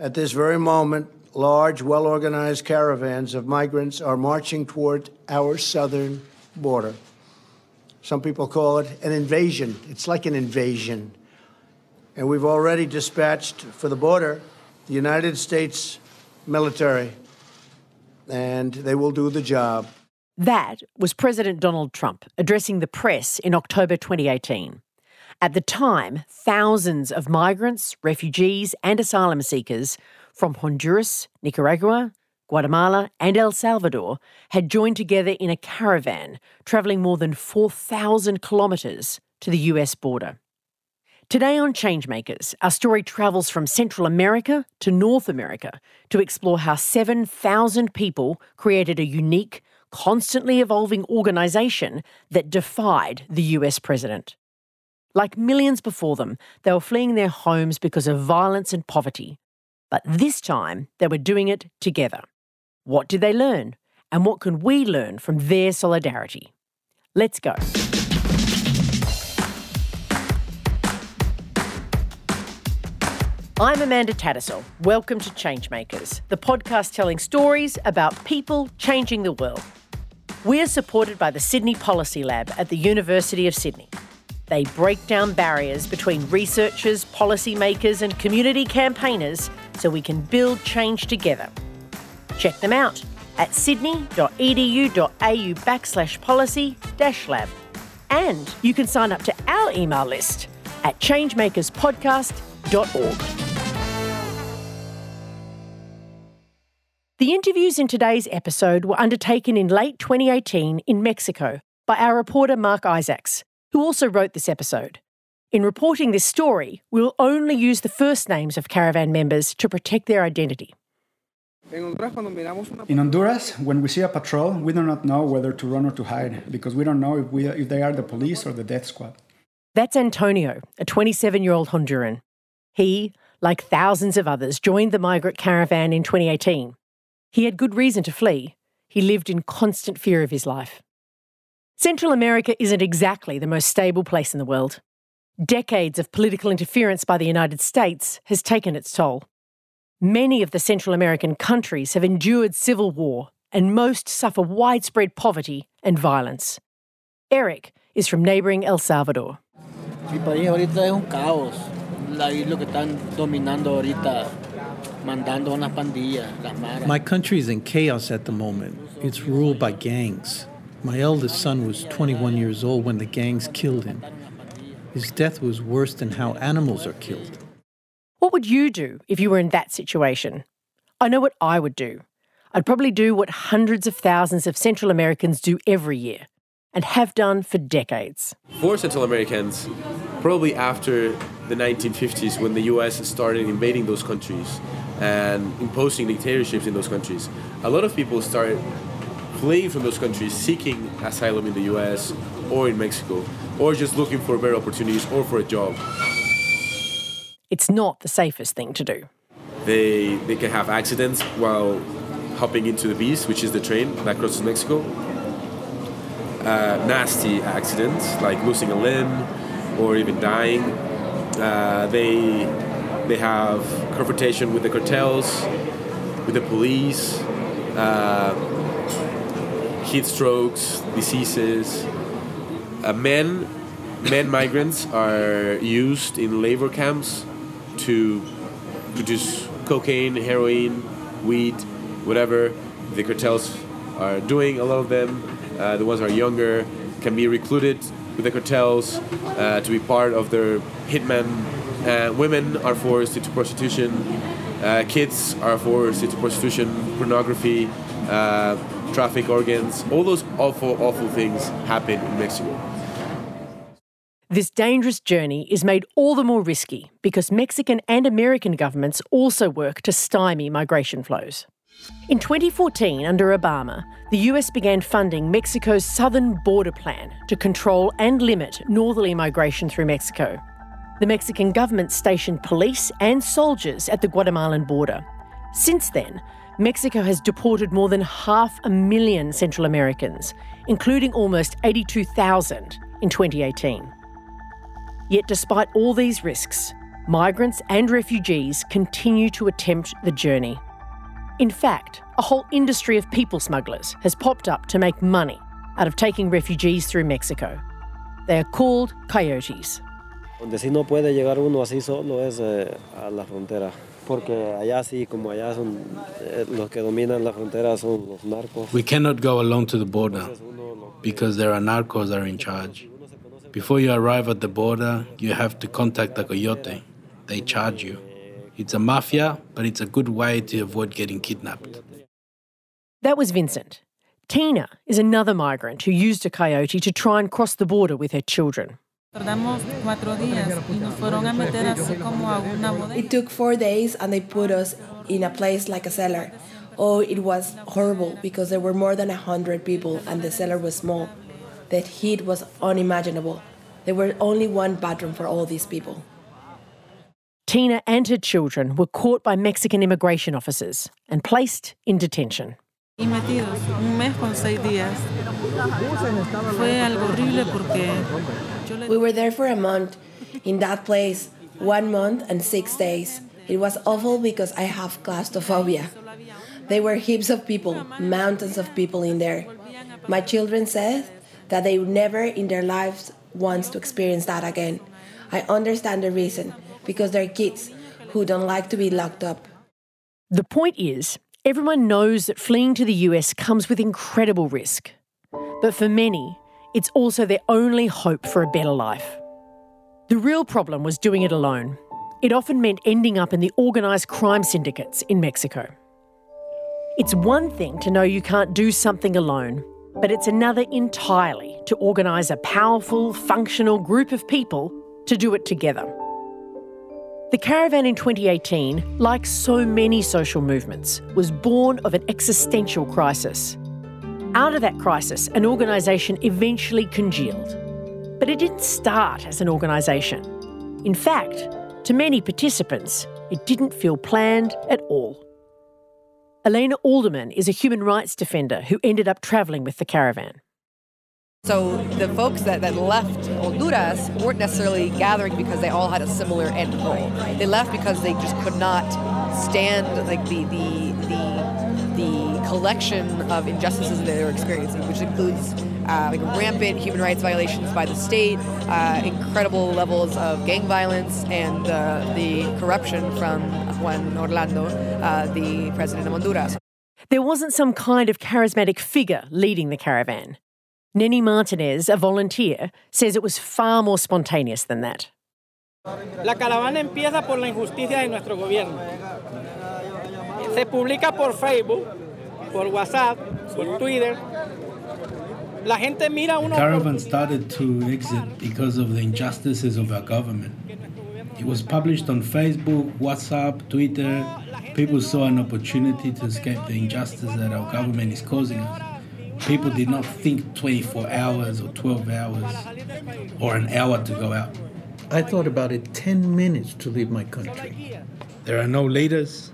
At this very moment, large, well organized caravans of migrants are marching toward our southern border. Some people call it an invasion. It's like an invasion. And we've already dispatched for the border the United States military, and they will do the job. That was President Donald Trump addressing the press in October 2018. At the time, thousands of migrants, refugees, and asylum seekers from Honduras, Nicaragua, Guatemala, and El Salvador had joined together in a caravan travelling more than 4,000 kilometres to the US border. Today on Changemakers, our story travels from Central America to North America to explore how 7,000 people created a unique, constantly evolving organisation that defied the US president. Like millions before them, they were fleeing their homes because of violence and poverty, but this time, they were doing it together. What did they learn? And what can we learn from their solidarity? Let's go. I'm Amanda Tattersall. Welcome to Changemakers, the podcast telling stories about people changing the world. We are supported by the Sydney Policy Lab at the University of Sydney. They break down barriers between researchers, policymakers, and community campaigners so we can build change together. Check them out at sydney.edu.au backslash policy dash lab. And you can sign up to our email list at changemakerspodcast.org. The interviews in today's episode were undertaken in late 2018 in Mexico by our reporter Mark Isaacs who also wrote this episode. In reporting this story, we'll only use the first names of caravan members to protect their identity. In Honduras, when we see a patrol, we do not know whether to run or to hide because we don't know if, we, if they are the police or the death squad. That's Antonio, a 27 year old Honduran. He, like thousands of others, joined the migrant caravan in 2018. He had good reason to flee. He lived in constant fear of his life. Central America isn't exactly the most stable place in the world. Decades of political interference by the United States has taken its toll. Many of the Central American countries have endured civil war, and most suffer widespread poverty and violence. Eric is from neighbouring El Salvador. Mi país ahorita es un caos. Ahí lo que están dominando ahorita, mandando unas pandillas, las maras. My country is in chaos at the moment. It's ruled by gangs. My eldest son was 21 years old when the gangs killed him. His death was worse than how animals are killed. What would you do if you were in that situation? I know what I would do. I'd probably do what hundreds of thousands of Central Americans do every year and have done for decades. For Central Americans, probably after the 1950s when the US started invading those countries and imposing dictatorships in those countries, a lot of people started fleeing from those countries, seeking asylum in the US or in Mexico, or just looking for better opportunities or for a job. It's not the safest thing to do. They, they can have accidents while hopping into the beast, which is the train that crosses Mexico. Uh, nasty accidents like losing a limb or even dying. Uh, they they have confrontation with the cartels, with the police. Uh, heat strokes, diseases. Uh, men, men migrants are used in labor camps to produce cocaine, heroin, weed, whatever the cartels are doing. A lot of them, uh, the ones are younger, can be recruited with the cartels uh, to be part of their hitmen. Uh, women are forced into prostitution. Uh, kids are forced into prostitution, pornography. Traffic organs, all those awful, awful things happen in Mexico. This dangerous journey is made all the more risky because Mexican and American governments also work to stymie migration flows. In 2014, under Obama, the US began funding Mexico's southern border plan to control and limit northerly migration through Mexico. The Mexican government stationed police and soldiers at the Guatemalan border. Since then, Mexico has deported more than half a million Central Americans, including almost 82,000 in 2018. Yet, despite all these risks, migrants and refugees continue to attempt the journey. In fact, a whole industry of people smugglers has popped up to make money out of taking refugees through Mexico. They are called coyotes. Donde sí no puede llegar uno así solo es eh, a la frontera. Porque allá sí, como allá son eh, los que dominan la frontera son los narcos. We cannot go alone to the border because there are narcos that are in charge. Before you arrive at the border, you have to contact the coyote. They charge you. It's a mafia, but it's a good way to avoid getting kidnapped. That was Vincent. Tina is another migrant who used a coyote to try and cross the border with her children. It took four days and they put us in a place like a cellar. Oh, it was horrible because there were more than a hundred people and the cellar was small. The heat was unimaginable. There were only one bathroom for all these people. Tina and her children were caught by Mexican immigration officers and placed in detention. We were there for a month in that place, one month and six days. It was awful because I have claustrophobia. There were heaps of people, mountains of people in there. My children said that they would never in their lives want to experience that again. I understand the reason because they're kids who don't like to be locked up. The point is, everyone knows that fleeing to the US comes with incredible risk. But for many, it's also their only hope for a better life. The real problem was doing it alone. It often meant ending up in the organised crime syndicates in Mexico. It's one thing to know you can't do something alone, but it's another entirely to organise a powerful, functional group of people to do it together. The caravan in 2018, like so many social movements, was born of an existential crisis. Out of that crisis, an organisation eventually congealed. But it didn't start as an organisation. In fact, to many participants, it didn't feel planned at all. Elena Alderman is a human rights defender who ended up travelling with the caravan. So the folks that, that left Honduras weren't necessarily gathering because they all had a similar end goal. They left because they just could not stand like the the the, the collection of injustices that they were experiencing, which includes uh, like rampant human rights violations by the state, uh, incredible levels of gang violence, and uh, the corruption from Juan Orlando, uh, the president of Honduras. There wasn't some kind of charismatic figure leading the caravan. Nenny Martinez, a volunteer, says it was far more spontaneous than that. La caravana empieza por la injusticia de nuestro gobierno. Se publica por Facebook, por WhatsApp, por Twitter. La gente mira uno Caravan started to exit because of the injustices of our government. It was published on Facebook, WhatsApp, Twitter. People saw an opportunity to escape the injustice that our government is causing us people did not think 24 hours or 12 hours or an hour to go out. I thought about it 10 minutes to leave my country. There are no leaders,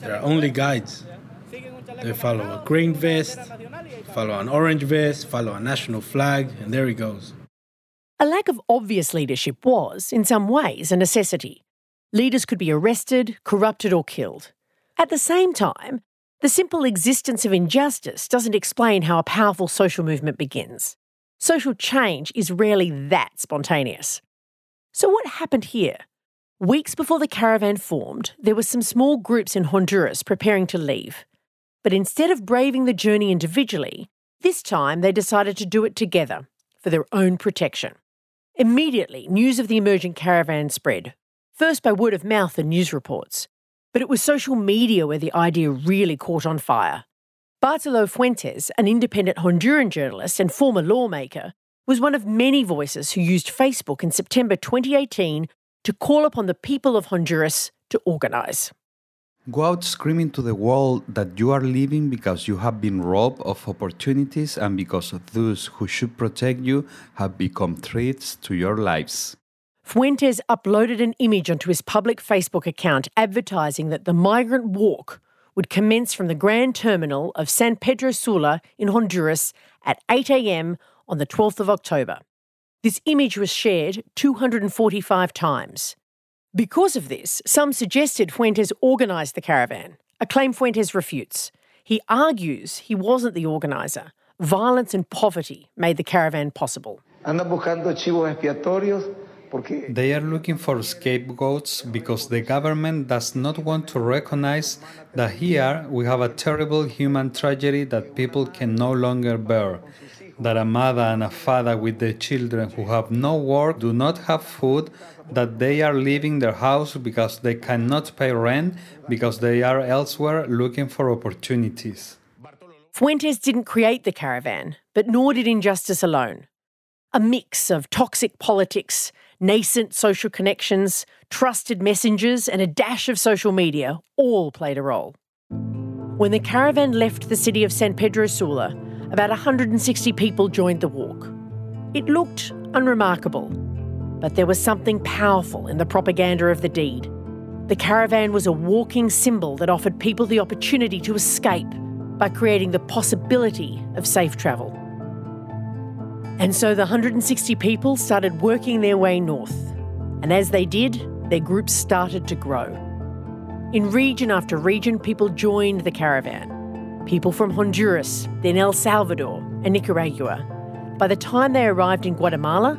there are only guides. They follow a green vest, follow an orange vest, follow a national flag, and there he goes. A lack of obvious leadership was, in some ways, a necessity. Leaders could be arrested, corrupted, or killed. At the same time, the simple existence of injustice doesn't explain how a powerful social movement begins. Social change is rarely that spontaneous. So, what happened here? Weeks before the caravan formed, there were some small groups in Honduras preparing to leave. But instead of braving the journey individually, this time they decided to do it together for their own protection. Immediately, news of the emergent caravan spread, first by word of mouth and news reports, but it was social media where the idea really caught on fire. Bartolo Fuentes, an independent Honduran journalist and former lawmaker, was one of many voices who used Facebook in September 2018 to call upon the people of Honduras to organise. Go out screaming to the world that you are leaving because you have been robbed of opportunities and because those who should protect you have become threats to your lives. Fuentes uploaded an image onto his public Facebook account advertising that the migrant walk would commence from the Grand Terminal of San Pedro Sula in Honduras at 8 a.m. on the 12th of October. This image was shared 245 times. Because of this, some suggested Fuentes organised the caravan, a claim Fuentes refutes. He argues he wasn't the organiser. Violence and poverty made the caravan possible. They are looking for scapegoats because the government does not want to recognize that here we have a terrible human tragedy that people can no longer bear. That a mother and a father with their children who have no work do not have food, that they are leaving their house because they cannot pay rent, because they are elsewhere looking for opportunities. Fuentes didn't create the caravan, but nor did injustice alone. A mix of toxic politics, nascent social connections, trusted messengers, and a dash of social media all played a role. When the caravan left the city of San Pedro Sula, about 160 people joined the walk. It looked unremarkable, but there was something powerful in the propaganda of the deed. The caravan was a walking symbol that offered people the opportunity to escape by creating the possibility of safe travel. And so the 160 people started working their way north. And as they did, their groups started to grow. In region after region, people joined the caravan. People from Honduras, then El Salvador, and Nicaragua. By the time they arrived in Guatemala,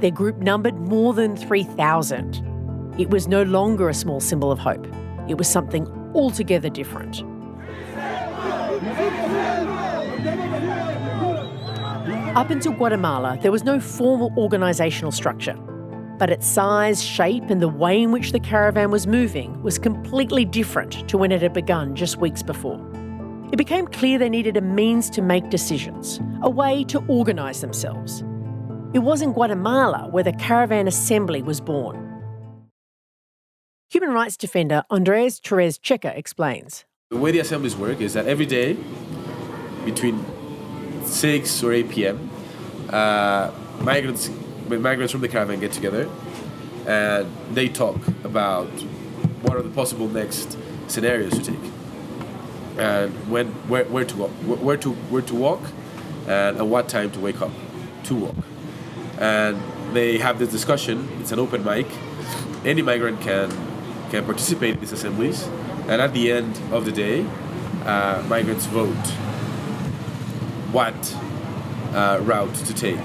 their group numbered more than 3,000. It was no longer a small symbol of hope, it was something altogether different. Up until Guatemala, there was no formal organisational structure. But its size, shape, and the way in which the caravan was moving was completely different to when it had begun just weeks before. It became clear they needed a means to make decisions, a way to organise themselves. It was in Guatemala where the Caravan Assembly was born. Human rights defender Andres Torres Checa explains. The way the assemblies work is that every day between 6 or 8 p.m., uh, migrants, migrants from the caravan get together and they talk about what are the possible next scenarios to take and when where, where to walk where to where to walk and at what time to wake up to walk and they have this discussion it's an open mic any migrant can can participate in these assemblies and at the end of the day uh, migrants vote what uh, route to take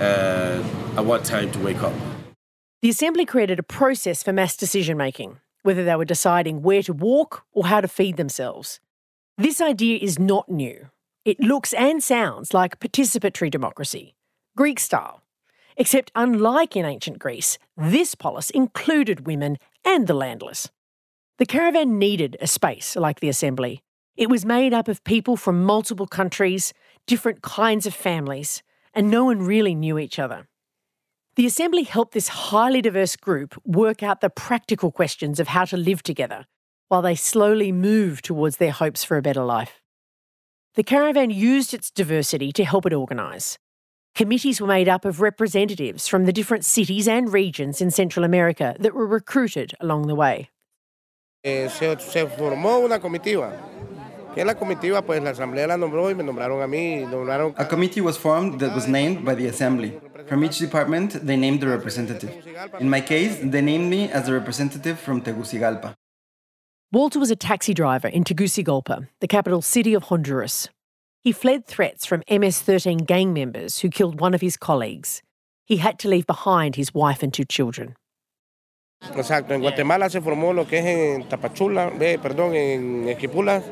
and at what time to wake up. The Assembly created a process for mass decision making, whether they were deciding where to walk or how to feed themselves. This idea is not new. It looks and sounds like participatory democracy, Greek style. Except, unlike in ancient Greece, this polis included women and the landless. The caravan needed a space like the Assembly it was made up of people from multiple countries, different kinds of families, and no one really knew each other. The Assembly helped this highly diverse group work out the practical questions of how to live together while they slowly moved towards their hopes for a better life. The caravan used its diversity to help it organise. Committees were made up of representatives from the different cities and regions in Central America that were recruited along the way. Eh, se, se formó una comitiva Que la comitiva, pues la asamblea la nombró y me nombraron a A committee was formed that was named by the assembly. From each department, they named the representative. In my case, they named me as the representative from Tegucigalpa. Walter was a taxi driver in Tegucigalpa, the capital city of Honduras. He fled threats from MS 13 gang members who killed one of his colleagues. He had to leave behind his wife and two children. Exacto, en Guatemala se formó lo que es en Tapachula, perdón, en Esquipulas,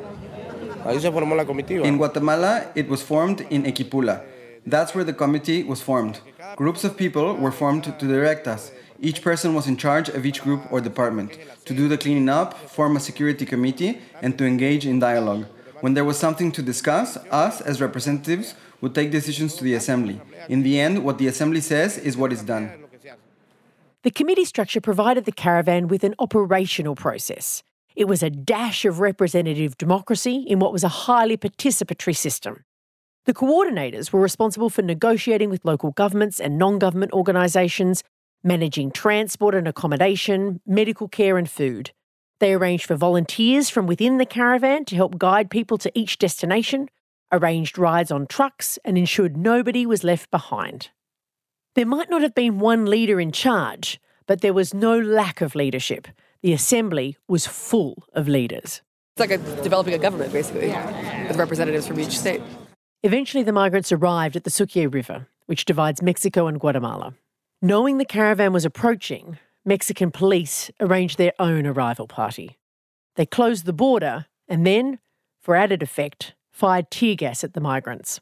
Ahí se formó la comitiva. In Guatemala, it was formed in Equipula. That's where the committee was formed. Groups of people were formed to direct us. Each person was in charge of each group or department, to do the cleaning up, form a security committee, and to engage in dialogue. When there was something to discuss, us, as representatives, would take decisions to the assembly. In the end, what the assembly says is what is done. The committee structure provided the caravan with an operational process. It was a dash of representative democracy in what was a highly participatory system. The coordinators were responsible for negotiating with local governments and non government organisations, managing transport and accommodation, medical care, and food. They arranged for volunteers from within the caravan to help guide people to each destination, arranged rides on trucks, and ensured nobody was left behind. There might not have been one leader in charge, But there was no lack of leadership. The assembly was full of leaders. It's like a, developing a government, basically, yeah. with representatives from each state. Eventually, the migrants arrived at the Suchiate River, which divides Mexico and Guatemala. Knowing the caravan was approaching, Mexican police arranged their own arrival party. They closed the border and then, for added effect, fired tear gas at the migrants.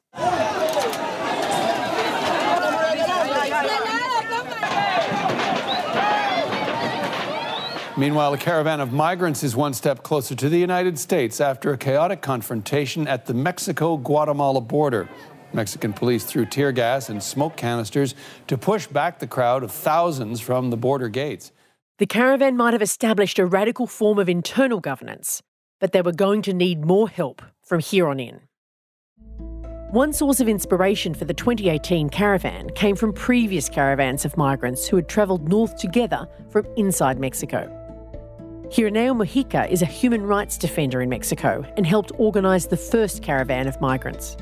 Meanwhile, a caravan of migrants is one step closer to the United States after a chaotic confrontation at the Mexico Guatemala border. Mexican police threw tear gas and smoke canisters to push back the crowd of thousands from the border gates. The caravan might have established a radical form of internal governance, but they were going to need more help from here on in. One source of inspiration for the 2018 caravan came from previous caravans of migrants who had travelled north together from inside Mexico. Irineo Mujica is a human rights defender in Mexico and helped organise the first caravan of migrants.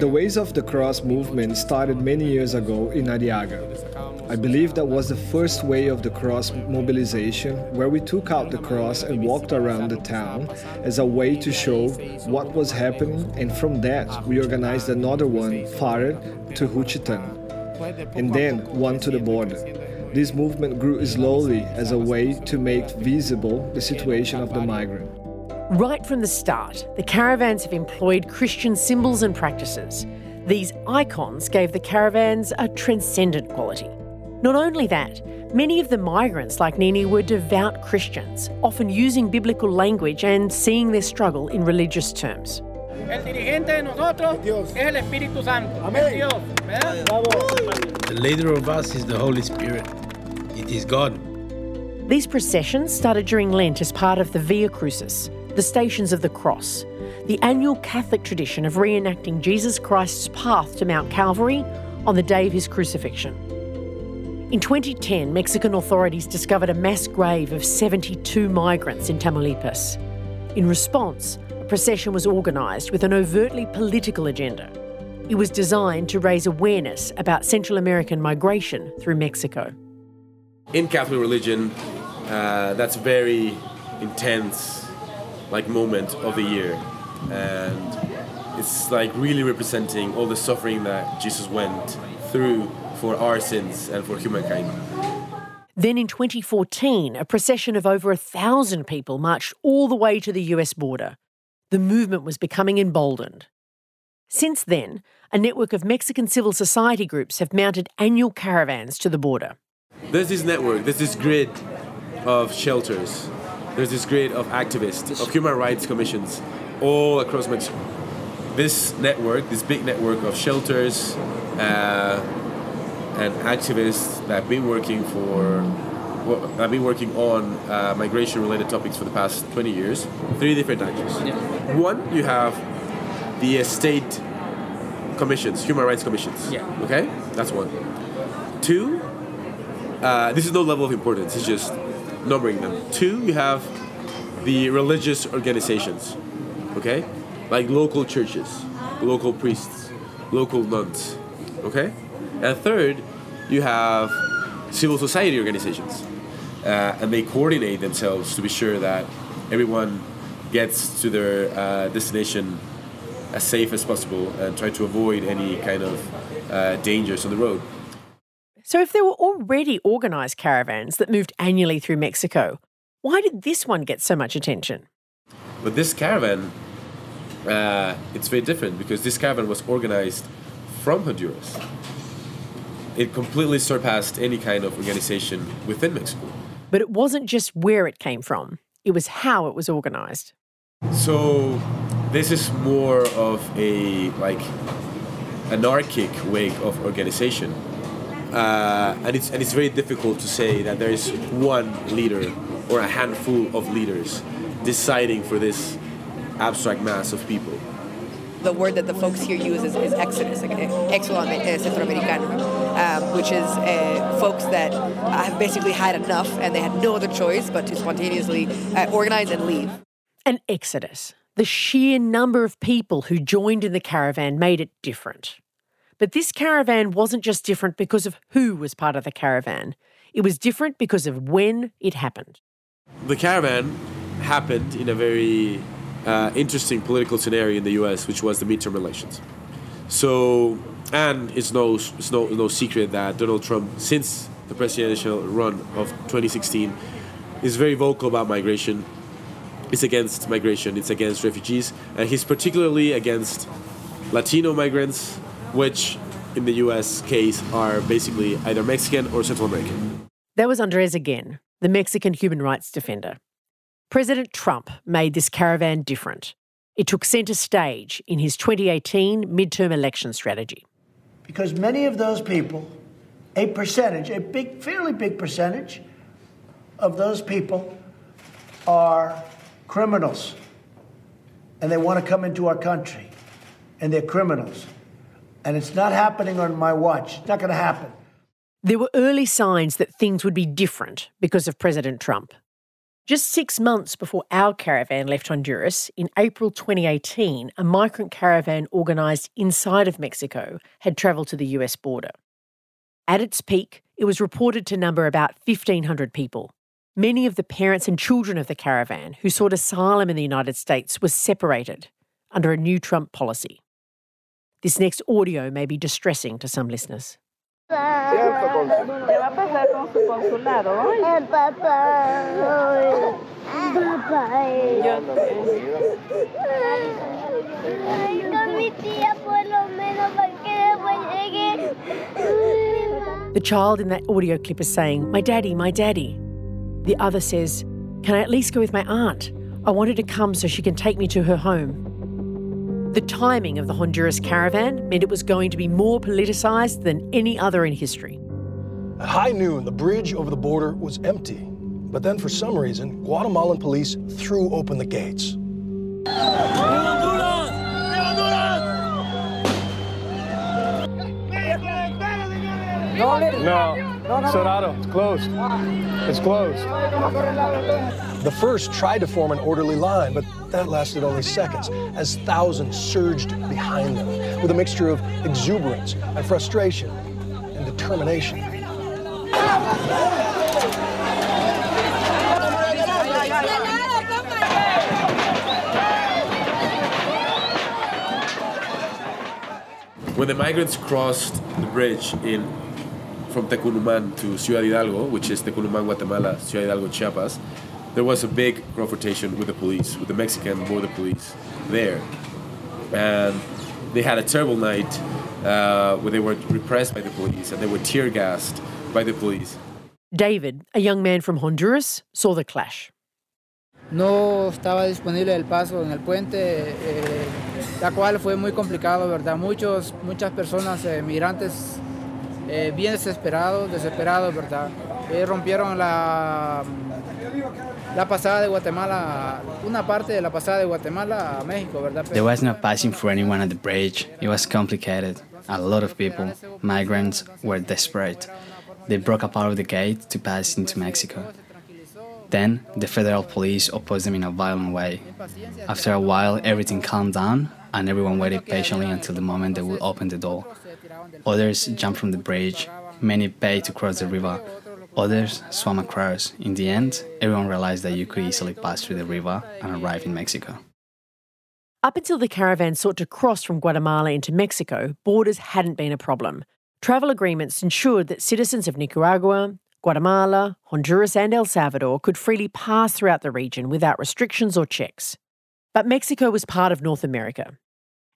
The Ways of the Cross movement started many years ago in Arriaga. I believe that was the first Way of the Cross mobilization, where we took out the cross and walked around the town as a way to show what was happening, and from that we organized another one farther to Juchitán, and then one to the border. This movement grew slowly as a way to make visible the situation of the migrant. Right from the start, the caravans have employed Christian symbols and practices. These icons gave the caravans a transcendent quality. Not only that, many of the migrants like Nini were devout Christians, often using biblical language and seeing their struggle in religious terms. El dirigente de nosotros es el Espíritu Santo. Amén. Dios. The leader of us is the Holy Spirit. It is God. These processions started during Lent as part of the Via Crucis, the Stations of the Cross, the annual Catholic tradition of reenacting Jesus Christ's path to Mount Calvary on the day of his crucifixion. In 2010, Mexican authorities discovered a mass grave of 72 migrants in Tamaulipas. In response, a procession was organised with an overtly political agenda. It was designed to raise awareness about Central American migration through Mexico. In Catholic religion, uh, that's very intense, like moment of the year, and it's like really representing all the suffering that Jesus went through for our sins and for humankind. Then in 2014, a procession of over a thousand people marched all the way to the US border. The movement was becoming emboldened. Since then, a network of Mexican civil society groups have mounted annual caravans to the border. There's this network, there's this grid of shelters, there's this grid of activists, of human rights commissions all across Mexico. This network, this big network of shelters uh, and activists that have been working for, well, have been working on uh, migration-related topics for the past 20 years. Three different actors. One, you have the state commissions, human rights commissions. Yeah. Okay, that's one. Two, uh, this is no level of importance. It's just numbering them. Two, you have the religious organizations. Okay, like local churches, local priests, local nuns. Okay, and third, you have civil society organizations, uh, and they coordinate themselves to be sure that everyone gets to their uh, destination as safe as possible and try to avoid any kind of uh, dangers on the road. So, if there were already organised caravans that moved annually through Mexico, why did this one get so much attention? But this caravan, uh, it's very different because this caravan was organized from Honduras. It completely surpassed any kind of organization within Mexico. But it wasn't just where it came from, it was how it was organised. So this is more of a like anarchic way of organization. Uh, and it's and it's very difficult to say that there is one leader or a handful of leaders deciding for this abstract mass of people. The word that the folks here use is, is exodus, like eh, centroamericano, um, which is uh, folks that have basically had enough and they had no other choice but to spontaneously uh, organize and leave. An exodus. The sheer number of people who joined in the caravan made it different. But this caravan wasn't just different because of who was part of the caravan, it was different because of when it happened. The caravan happened in a very uh, interesting political scenario in the US, which was the midterm elections. So, and it's no, it's no, no secret that Donald Trump, since the presidential run of 2016, is very vocal about migration. It's against migration, it's against refugees, and he's particularly against Latino migrants, which in the US case are basically either Mexican or Central American. That was Andres again, the Mexican human rights defender. President Trump made this caravan different. It took centre stage in his 2018 midterm election strategy. Because many of those people, a percentage, a big, fairly big percentage of those people are criminals. And they want to come into our country. And they're criminals. And it's not happening on my watch. It's not going to happen. There were early signs that things would be different because of President Trump. Just six months before our caravan left Honduras, in April 2018, a migrant caravan organised inside of Mexico had travelled to the US border. At its peak, it was reported to number about 1,500 people. Many of the parents and children of the caravan who sought asylum in the United States were separated under a new Trump policy. This next audio may be distressing to some listeners. The child in that audio clip is saying, My daddy, my daddy. The other says, Can I at least go with my aunt? I wanted to come so she can take me to her home. The timing of the Honduras caravan meant it was going to be more politicised than any other in history. At high noon, the bridge over the border was empty. But then, for some reason, Guatemalan police threw open the gates. No, Cerrado, it's closed. It's closed. The first tried to form an orderly line, but that lasted only seconds as thousands surged behind them with a mixture of exuberance and frustration and determination. When the migrants crossed the bridge in from Tecún Umán to Ciudad Hidalgo, which is Tecún Umán, Guatemala, Ciudad Hidalgo, Chiapas, there was a big confrontation with the police, with the Mexican border police there. And they had a terrible night uh, where they were repressed by the police and they were tear gassed by the police. David, a young man from Honduras, saw the clash. No estaba disponible el paso en el puente, eh, la cual fue muy complicado, ¿verdad? Muchos, muchas personas, eh, migrantes, eh, bien desesperados, desesperados, ¿verdad? Eh, rompieron la, la pasada de Guatemala, una parte de la pasada de Guatemala a México, ¿verdad? There was no passing for anyone at the bridge. It was complicated. A lot of people, migrants, were desperate. They broke apart of the gate to pass into Mexico. Then the federal police opposed them in a violent way. After a while, everything calmed down and everyone waited patiently until the moment they would open the door. Others jumped from the bridge, many paid to cross the river, others swam across. In the end, everyone realized that you could easily pass through the river and arrive in Mexico. Up until the caravan sought to cross from Guatemala into Mexico, borders hadn't been a problem. Travel agreements ensured that citizens of Nicaragua, Guatemala, Honduras, and El Salvador could freely pass throughout the region without restrictions or checks. But Mexico was part of North America.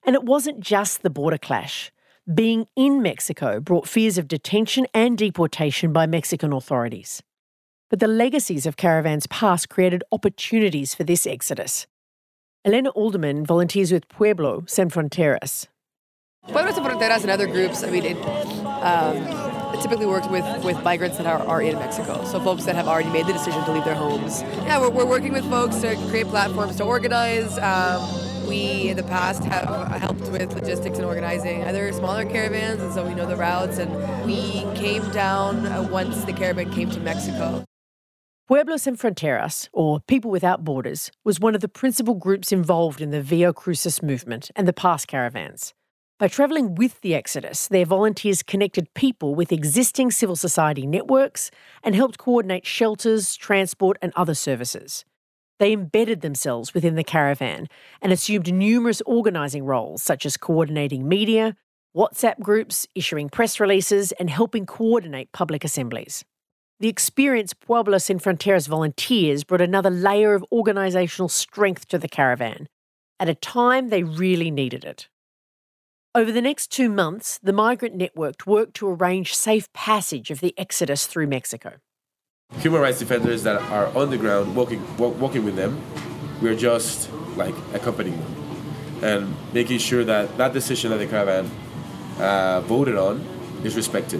And it wasn't just the border clash. Being in Mexico brought fears of detention and deportation by Mexican authorities. But the legacies of caravans past created opportunities for this exodus. Elena Alderman volunteers with Pueblo Sin Fronteras. Pueblo Sin Fronteras and other groups, I mean, it, um, typically works with, with migrants that are, are in Mexico. So folks that have already made the decision to leave their homes. Yeah, we're, we're working with folks to create platforms to organize. Um, we, in the past, have helped with logistics and organizing other smaller caravans, and so we know the routes. And we came down uh, once the caravan came to Mexico. Pueblos Sin Fronteras, or People Without Borders, was one of the principal groups involved in the Via Crucis movement and the past caravans. By travelling with the Exodus, their volunteers connected people with existing civil society networks and helped coordinate shelters, transport, and other services. They embedded themselves within the caravan and assumed numerous organising roles, such as coordinating media, WhatsApp groups, issuing press releases, and helping coordinate public assemblies. The experienced Pueblos Sin Fronteras volunteers brought another layer of organisational strength to the caravan at a time they really needed it. Over the next two months, the migrant network worked to arrange safe passage of the exodus through Mexico. Human rights defenders that are on the ground walking, walking with them, we're just like accompanying them and making sure that that decision that the caravan uh, voted on is respected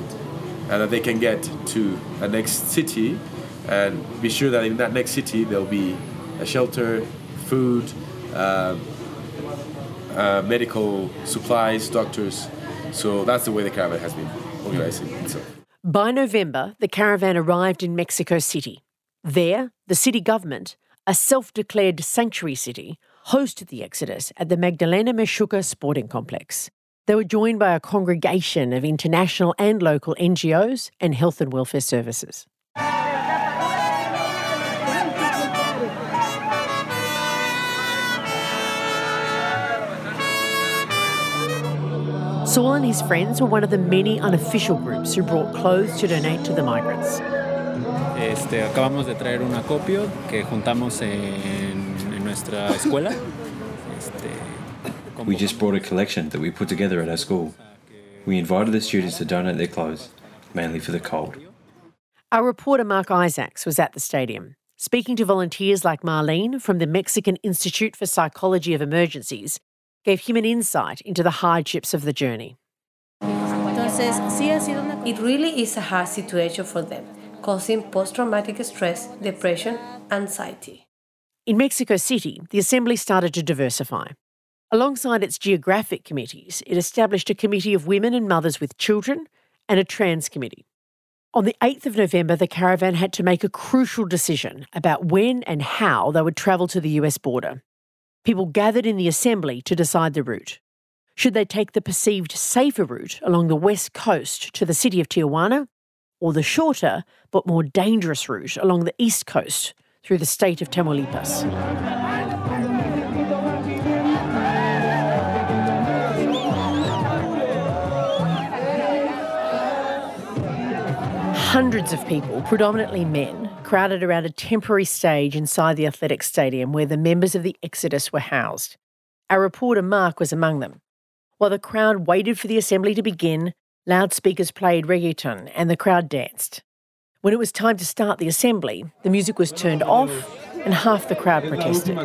and that they can get to a next city and be sure that in that next city there'll be a shelter, food, uh, uh, medical supplies, doctors. So that's the way the caravan has been organizing itself. By November, the caravan arrived in Mexico City. There, the city government, a self declared sanctuary city, hosted the exodus at the Magdalena Mixhuca Sporting Complex. They were joined by a congregation of international and local NGOs and health and welfare services. Saul and his friends were one of the many unofficial groups who brought clothes to donate to the migrants. Este, acabamos de traer un acopio que juntamos en, en nuestra escuela. Este, we just brought a collection that we put together at our school. We invited the students to donate their clothes, mainly for the cold. Our reporter Mark Isaacs was at the stadium, speaking to volunteers like Marlene from the Mexican Institute for Psychology of Emergencies gave him an insight into the hardships of the journey. It really is a hard situation for them, causing post traumatic stress, depression, anxiety. In Mexico City, the Assembly started to diversify. Alongside its geographic committees, it established a committee of women and mothers with children and a trans committee. On the 8th of November, the caravan had to make a crucial decision about when and how they would travel to the US border. People gathered in the assembly to decide the route. Should they take the perceived safer route along the west coast to the city of Tijuana, or the shorter but more dangerous route along the east coast through the state of Tamaulipas? Hundreds of people, predominantly men, crowded around a temporary stage inside the athletic stadium where the members of the Exodus were housed. Our reporter Mark was among them. While the crowd waited for the assembly to begin, loudspeakers played reggaeton and the crowd danced. When it was time to start the assembly, the music was turned off and half the crowd protested.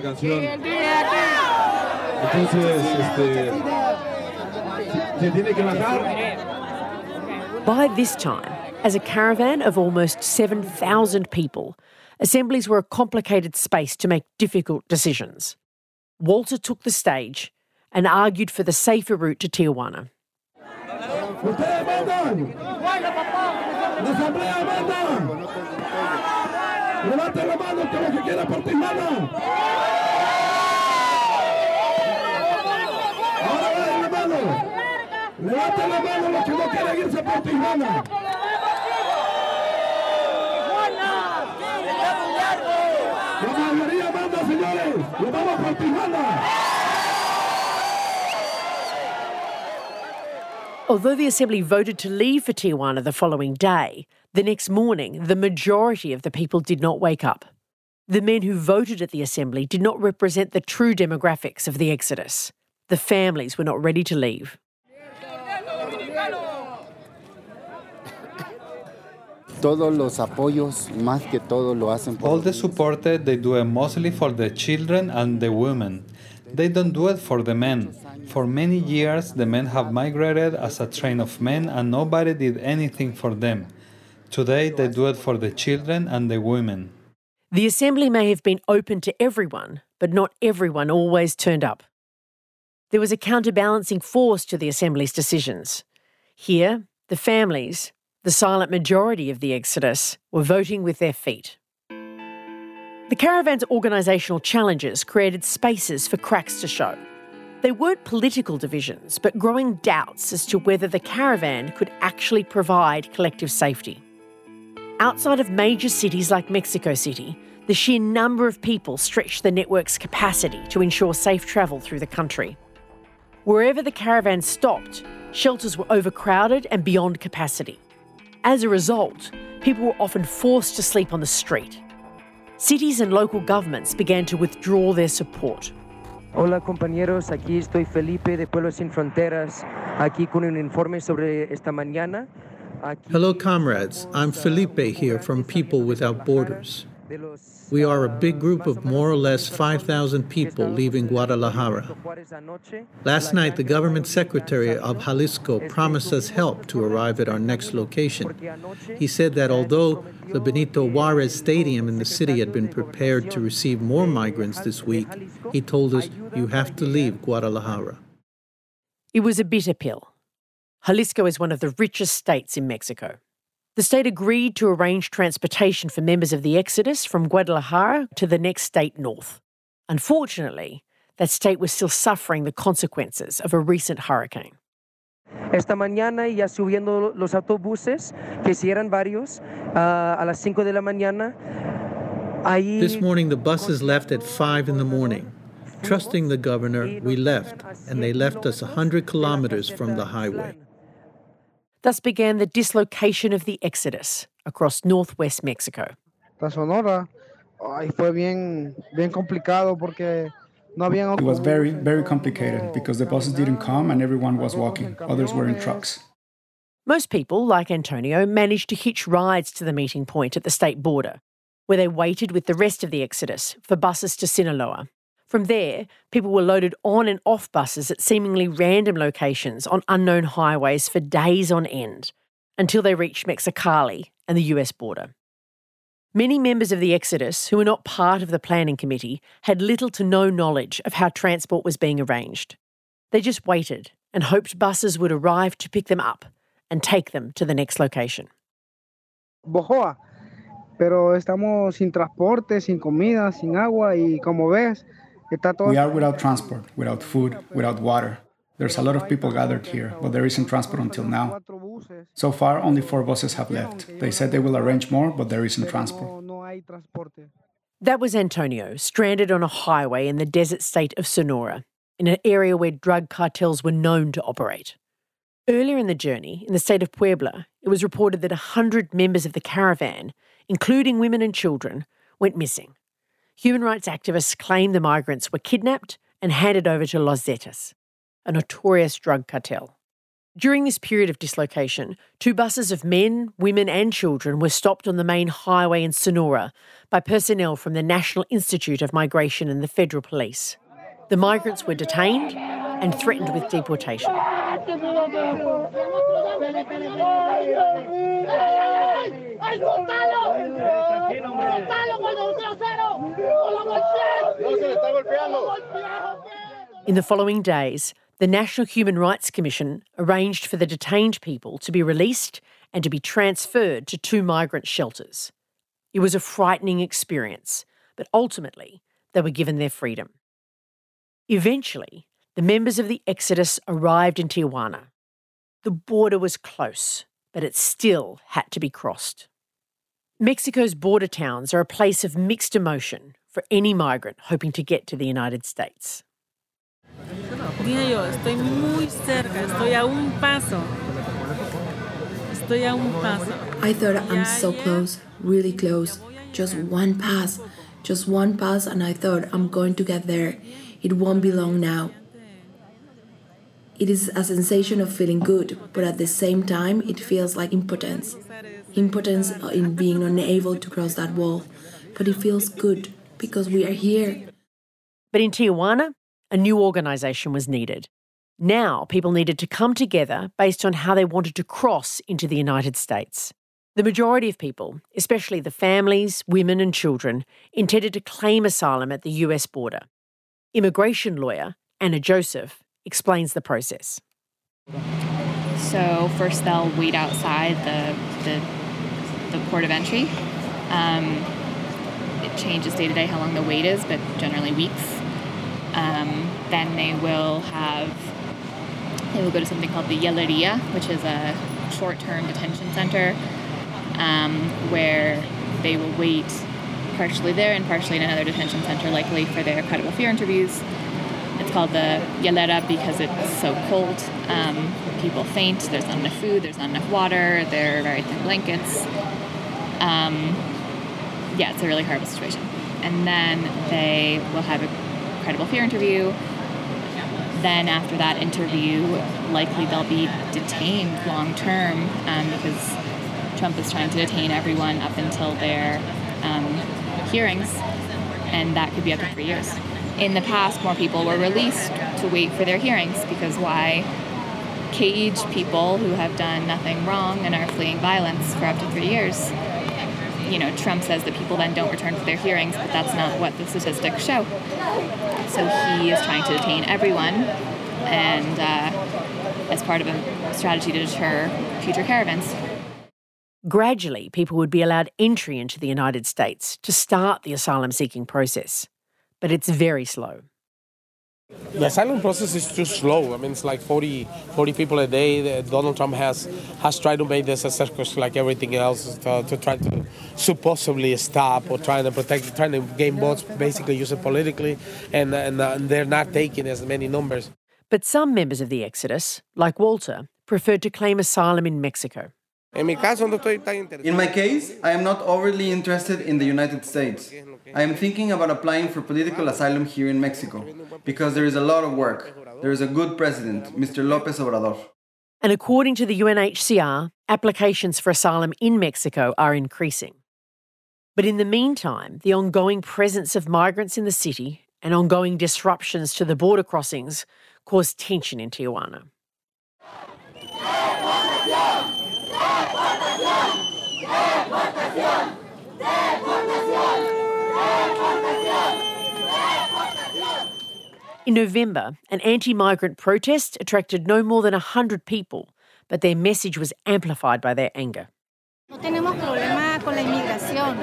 By this time, as a caravan of almost 7,000 people, assemblies were a complicated space to make difficult decisions. Walter took the stage and argued for the safer route to Tijuana. Levante la mano los que no irse por Tijuana. Although the Assembly voted to leave for Tijuana the following day, the next morning the majority of the people did not wake up. The men who voted at the Assembly did not represent the true demographics of the exodus. The families were not ready to leave. Todos los apoyos, más que todo, lo hacen por All the support they do it mostly for the children and the women. They don't do it for the men. For many years, the men have migrated as a train of men and nobody did anything for them. Today, they do it for the children and the women. The assembly may have been open to everyone, but not everyone always turned up. There was a counterbalancing force to the assembly's decisions. Here, the families, the silent majority of the Exodus were voting with their feet. The caravan's organisational challenges created spaces for cracks to show. They weren't political divisions, but growing doubts as to whether the caravan could actually provide collective safety. Outside of major cities like Mexico City, the sheer number of people stretched the network's capacity to ensure safe travel through the country. Wherever the caravan stopped, shelters were overcrowded and beyond capacity. As a result, people were often forced to sleep on the street. Cities and local governments began to withdraw their support. Hola compañeros, aquí estoy Felipe de Pueblos Sin Fronteras, aquí con un informe sobre esta mañana. Hello, comrades. I'm Felipe here from People Without Borders. We are a big group of more or less 5,000 people leaving Guadalajara. Last night, the government secretary of Jalisco promised us help to arrive at our next location. He said that although the Benito Juarez Stadium in the city had been prepared to receive more migrants this week, he told us, You have to leave Guadalajara. It was a bitter pill. Jalisco is one of the richest states in Mexico. The state agreed to arrange transportation for members of the Exodus from Guadalajara to the next state north. Unfortunately, that state was still suffering the consequences of a recent hurricane. Esta mañana ya subiendo los autobuses, que si eran varios, uh, a las 5 de la mañana. Ahí This morning, the buses left at 5 in the morning. Trusting the governor, we left, and they left us 100 kilometers from the highway. Thus began the dislocation of the Exodus across northwest Mexico. La Sonora, ay, fue bien, bien complicado porque It was very, very complicated because the buses didn't come and everyone was walking. Others were in trucks. Most people, like Antonio, managed to hitch rides to the meeting point at the state border, where they waited with the rest of the Exodus for buses to Sinaloa. From there, people were loaded on and off buses at seemingly random locations on unknown highways for days on end until they reached Mexicali and the US border. Many members of the Exodus who were not part of the planning committee had little to no knowledge of how transport was being arranged. They just waited and hoped buses would arrive to pick them up and take them to the next location. Bojoa, pero estamos sin transporte, sin comida, sin agua y como ves. We are without transport, without food, without water. There's a lot of people gathered here, but there isn't transport until now. So far, only four buses have left. They said they will arrange more, but there isn't transport. That was Antonio, stranded on a highway in the desert state of Sonora, in an area where drug cartels were known to operate. Earlier in the journey, in the state of Puebla, it was reported that 100 members of the caravan, including women and children, went missing. Human rights activists claim the migrants were kidnapped and handed over to Los Zetas, a notorious drug cartel. During this period of dislocation, two buses of men, women, and children were stopped on the main highway in Sonora by personnel from the National Institute of Migration and the Federal Police. The migrants were detained and threatened with deportation. In the following days, the National Human Rights Commission arranged for the detained people to be released and to be transferred to two migrant shelters. It was a frightening experience, but ultimately they were given their freedom. Eventually, the members of the Exodus arrived in Tijuana. The border was close, but it still had to be crossed. Mexico's border towns are a place of mixed emotion for any migrant hoping to get to the United States. Dije yo, estoy muy cerca, estoy a un paso. Estoy a un paso. I thought I'm so close, really close. Just one pass, just one pass, and I thought I'm going to get there. It won't be long now. It is a sensation of feeling good, but at the same time, it feels like impotence. Impotence in being unable to cross that wall. But it feels good because we are here. But in Tijuana, a new organisation was needed. Now, people needed to come together based on how they wanted to cross into the United States. The majority of people, especially the families, women, and children, intended to claim asylum at the US border. Immigration lawyer Anna Joseph explains the process. So first they'll wait outside the the, the port of entry. Um, it changes day to day how long the wait is, but generally weeks. Um, then they will have they will go to something called the hielera, which is a short-term detention center um, where they will wait partially there and partially in another detention center, likely for their credible fear interviews. It's called the hielera because it's so cold. Um, people faint. There's not enough food. There's not enough water. There are very thin blankets. Um, yeah, it's a really horrible situation. And then they will have a credible fear interview. Then after that interview, likely they'll be detained long term um, because Trump is trying to detain everyone up until their um, hearings, and that could be up to three years. In the past, more people were released to wait for their hearings because why cage people who have done nothing wrong and are fleeing violence for up to three years? You know, Trump says that people then don't return for their hearings, but that's not what the statistics show. So he is trying to detain everyone, and uh, as part of a strategy to deter future caravans. Gradually, people would be allowed entry into the United States to start the asylum seeking process. But it's very slow. The asylum process is too slow. I mean, it's like 40, 40 people a day. Donald Trump has has tried to make this a circus like everything else to, to try to supposedly stop or trying to protect, trying to gain votes, basically use it politically, and, and, uh, and they're not taking as many numbers. But some members of the Exodus, like Walter, preferred to claim asylum in Mexico. In my case, I am not overly interested in the United States. I am thinking about applying for political asylum here in Mexico because there is a lot of work. There is a good president, Mr. López Obrador. And according to the UNHCR, applications for asylum in Mexico are increasing. But in the meantime, the ongoing presence of migrants in the city and ongoing disruptions to the border crossings cause tension in Tijuana. In November, an anti migrant protest attracted no more than 100 people, but their message was amplified by their anger. No tenemos problema con la inmigración,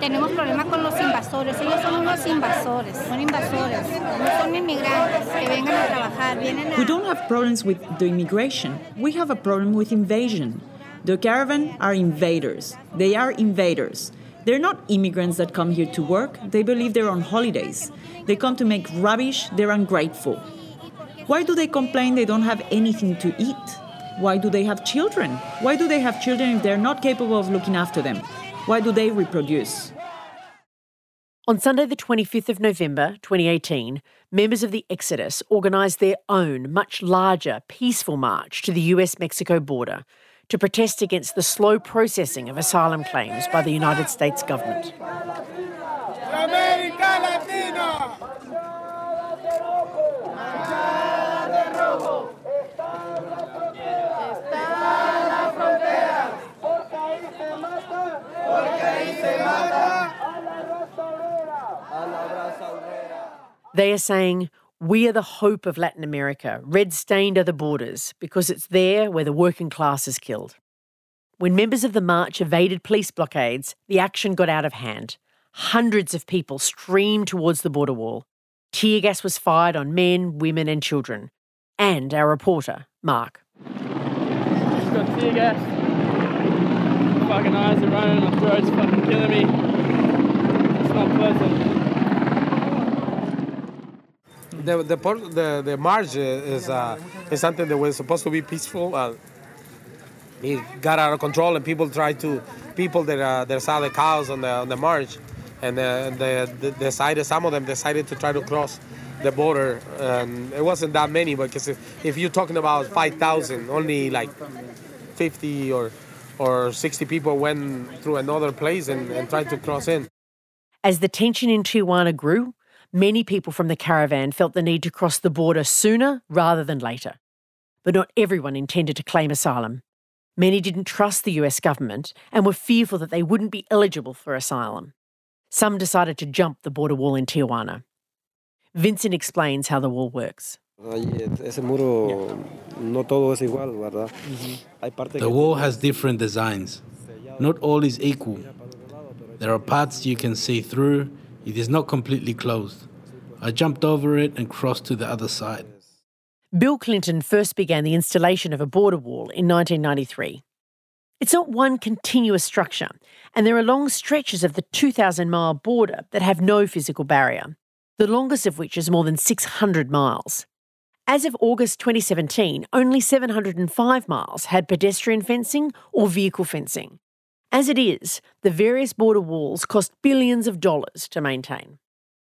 tenemos problema con los invasores. Ellos son unos invasores, son invasores, no son inmigrantes que vengan a trabajar, vienen a... We don't have problems with the immigration, we have a problem with invasion. The caravan are invaders. They are invaders. They're not immigrants that come here to work, they believe they're on holidays. They come to make rubbish, they're ungrateful. Why do they complain they don't have anything to eat? Why do they have children? Why do they have children if they're not capable of looking after them? Why do they reproduce? On Sunday, the 25th of November 2018, members of the Exodus organised their own, much larger, peaceful march to the US Mexico border to protest against the slow processing of asylum claims by the United States government. They are saying, we are the hope of Latin America. Red stained are the borders because it's there where the working class is killed. When members of the march evaded police blockades, the action got out of hand. Hundreds of people streamed towards the border wall. Tear gas was fired on men, women, and children. And our reporter, Mark. Just got tear gas. Fucking eyes are running, my throat's fucking killing me. It's not pleasant the the the, the march is uh, is something that was supposed to be peaceful. Uh, it got out of control, and people tried to people that uh, that saw the cows on the on the march, and uh, they decided some of them decided to try to cross the border. And it wasn't that many, because if, if you're talking about five thousand, only like fifty or or sixty people went through another place and, and tried to cross in. As the tension in Tijuana grew, Many people from the caravan felt the need to cross the border sooner rather than later. But not everyone intended to claim asylum. Many didn't trust the US government and were fearful that they wouldn't be eligible for asylum. Some decided to jump the border wall in Tijuana. Vincent explains how the wall works. Mm-hmm. The wall has different designs. Not all is equal. There are parts you can see through it is not completely closed. I jumped over it and crossed to the other side. Bill Clinton first began the installation of a border wall in 1993. It's not one continuous structure, and there are long stretches of the 2,000 mile border that have no physical barrier, the longest of which is more than 600 miles. As of August 2017, only 705 miles had pedestrian fencing or vehicle fencing. As it is, the various border walls cost billions of dollars to maintain.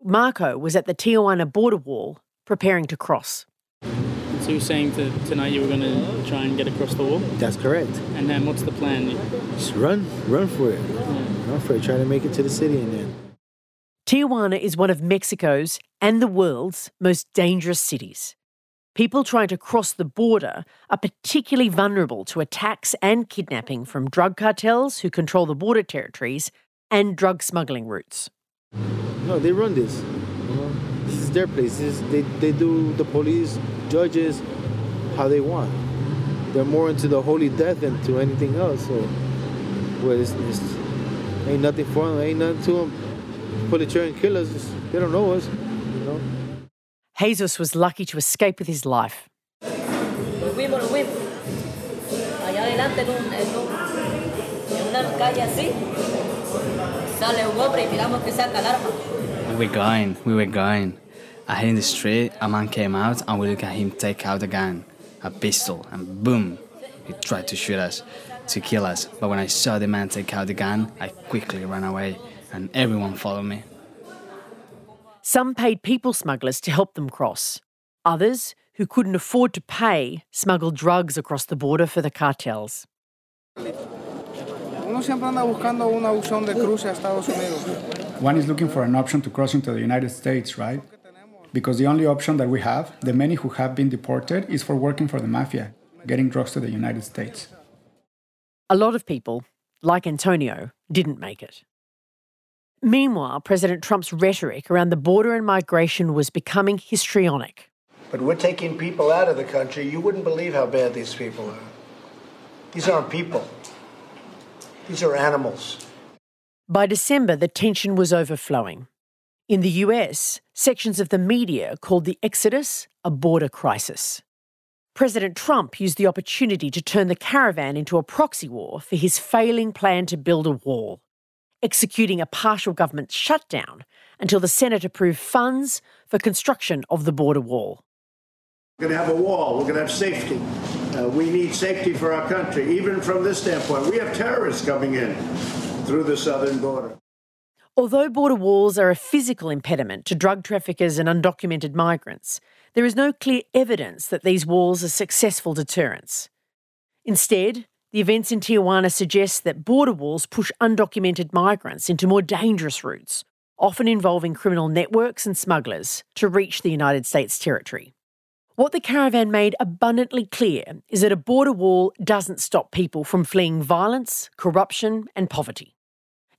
Marco was at the Tijuana border wall preparing to cross. So you're saying that tonight you were going to try and get across the wall? That's correct. And then what's the plan? Just run, run for it. Yeah. Run for it. Try to make it to the city and then. Tijuana is one of Mexico's and the world's most dangerous cities. People trying to cross the border are particularly vulnerable to attacks and kidnapping from drug cartels who control the border territories and drug smuggling routes. No, they run this. Mm-hmm. This is their place. This is, they, they do the police, judges, how they want. They're more into the holy death than to anything else. So, well, it's, it's, ain't nothing for them. Ain't nothing to them. Pull a chair and kill us. They don't know us, you know. Jesus was lucky to escape with his life. We were going, we were going. I hit in the street, a man came out and we look at him take out a gun, a pistol, and boom, he tried to shoot us, to kill us. But when I saw the man take out the gun, I quickly ran away and everyone followed me. Some paid people smugglers to help them cross. Others, who couldn't afford to pay, smuggled drugs across the border for the cartels. One is looking for an option to cross into the United States, right? Because the only option that we have, the many who have been deported, is for working for the mafia, getting drugs to the United States. A lot of people, like Antonio, didn't make it. Meanwhile, President Trump's rhetoric around the border and migration was becoming histrionic. But we're taking people out of the country. You wouldn't believe how bad these people are. These aren't people, these are animals. By December, the tension was overflowing. In the US, sections of the media called the Exodus a border crisis. President Trump used the opportunity to turn the caravan into a proxy war for his failing plan to build a wall, executing a partial government shutdown until the Senate approved funds for construction of the border wall. We're going to have a wall, we're going to have safety. Uh, we need safety for our country, even from this standpoint. We have terrorists coming in through the southern border. Although border walls are a physical impediment to drug traffickers and undocumented migrants, there is no clear evidence that these walls are successful deterrents. Instead, the events in Tijuana suggest that border walls push undocumented migrants into more dangerous routes, often involving criminal networks and smugglers, to reach the United States territory. What the caravan made abundantly clear is that a border wall doesn't stop people from fleeing violence, corruption, and poverty.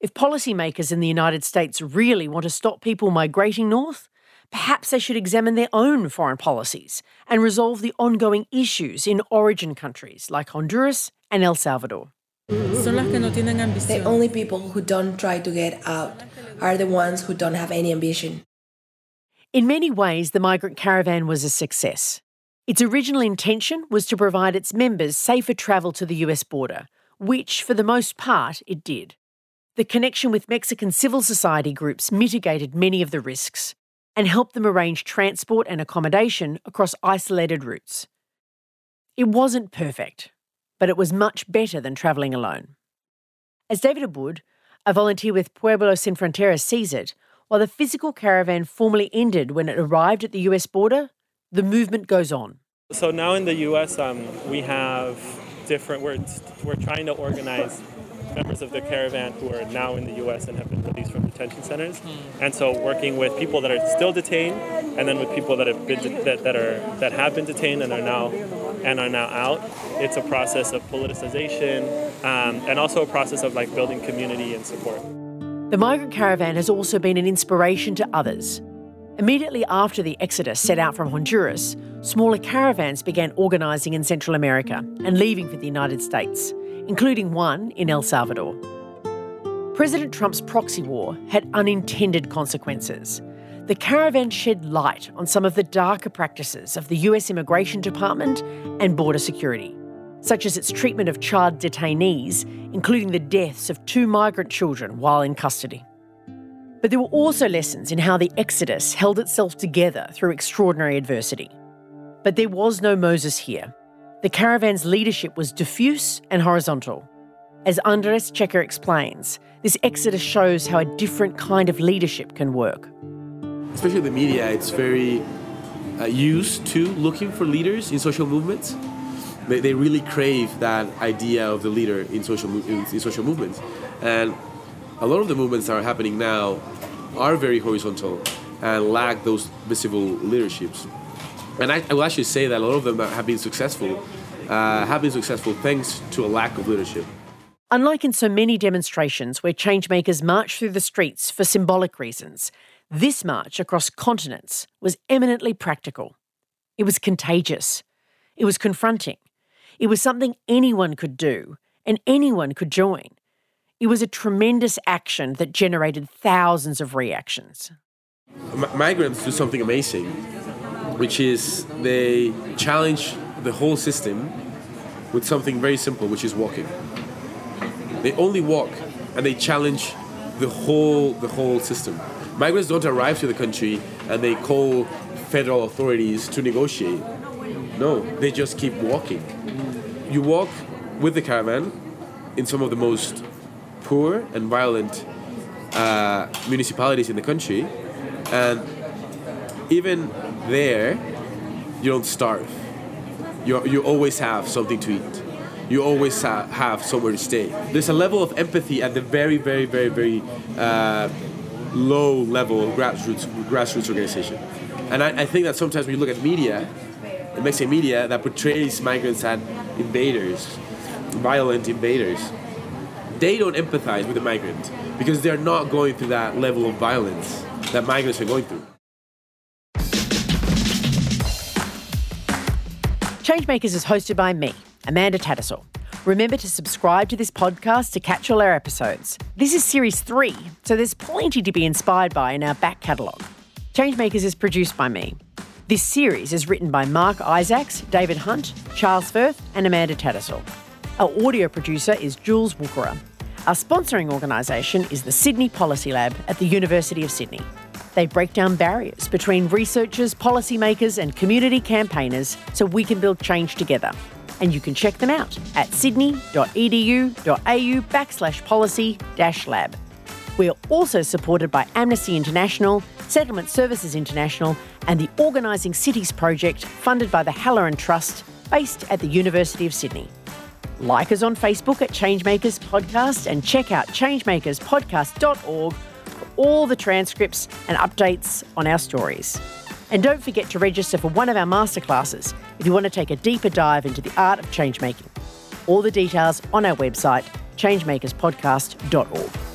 If policymakers in the United States really want to stop people migrating north, perhaps they should examine their own foreign policies and resolve the ongoing issues in origin countries like Honduras and El Salvador. The only people who don't try to get out are the ones who don't have any ambition. In many ways, the migrant caravan was a success. Its original intention was to provide its members safer travel to the US border, which, for the most part, it did. The connection with Mexican civil society groups mitigated many of the risks and helped them arrange transport and accommodation across isolated routes. It wasn't perfect, but it was much better than travelling alone. As David Abud, a volunteer with Pueblo Sin Fronteras, sees it, while the physical caravan formally ended when it arrived at the US border, the movement goes on. So now in the US, um, we have different, we're, we're trying to organize members of the caravan who are now in the US and have been released from detention centers. And so working with people that are still detained and then with people that have been de- that, that are that have been detained and are now and are now out. It's a process of politicization um, and also a process of like building community and support. The migrant caravan has also been an inspiration to others. Immediately after the exodus set out from Honduras, smaller caravans began organising in Central America and leaving for the United States, including one in El Salvador. President Trump's proxy war had unintended consequences. the caravan shed light on some of the darker practices of the US Immigration Department and Border Security, such as its treatment of child detainees, including the deaths of two migrant children while in custody. But there were also lessons in how the Exodus held itself together through extraordinary adversity. But there was no Moses here. The caravan's leadership was diffuse and horizontal. As Andres Checker explains, this exodus shows how a different kind of leadership can work. Especially the media, it's very uh, used to looking for leaders in social movements. They, they really crave that idea of the leader in social, in, in social movements. And a lot of the movements that are happening now are very horizontal and lack those visible leaderships. And I, I will actually say that a lot of them have been successful, uh, have been successful thanks to a lack of leadership. Unlike in so many demonstrations where changemakers march through the streets for symbolic reasons, this march across continents was eminently practical. It was contagious. It was confronting. It was something anyone could do and anyone could join. It was a tremendous action that generated thousands of reactions. M- migrants do something amazing, which is they challenge the whole system with something very simple, which is walking. They only walk and they challenge the whole the whole system. Migrants don't arrive to the country and they call federal authorities to negotiate. No, they just keep walking. You walk with the caravan in some of the most poor and violent uh, municipalities in the country, and even there, you don't starve. You, you always have something to eat. You always ha- have somewhere to stay. There's a level of empathy at the very, very, very, very uh, low level of grassroots, grassroots organization. And I, I think that sometimes when you look at media, the Mexican media that portrays migrants as invaders, violent invaders, they don't empathize with the migrant because they're not going through that level of violence that migrants are going through. Changemakers is hosted by me, Amanda Tattersall. Remember to subscribe to this podcast to catch all our episodes. This is series three, so there's plenty to be inspired by in our back catalogue. Changemakers is produced by me. This series is written by Mark Isaacs, David Hunt, Charles Firth, and Amanda Tattersall. Our audio producer is Jules Wookera. Our sponsoring organisation is the Sydney Policy Lab at the University of Sydney. They break down barriers between researchers, policymakers, and community campaigners so we can build change together. And you can check them out at sydney.edu.au backslash policy dash lab. We are also supported by Amnesty International, Settlement Services International, and the Organising Cities project funded by the Halloran Trust, based at the University of Sydney. Like us on Facebook at Changemakers Podcast and check out changemakerspodcast.org all the transcripts and updates on our stories. And don't forget to register for one of our masterclasses if you want to take a deeper dive into the art of changemaking. All the details on our website, changemakerspodcast.org.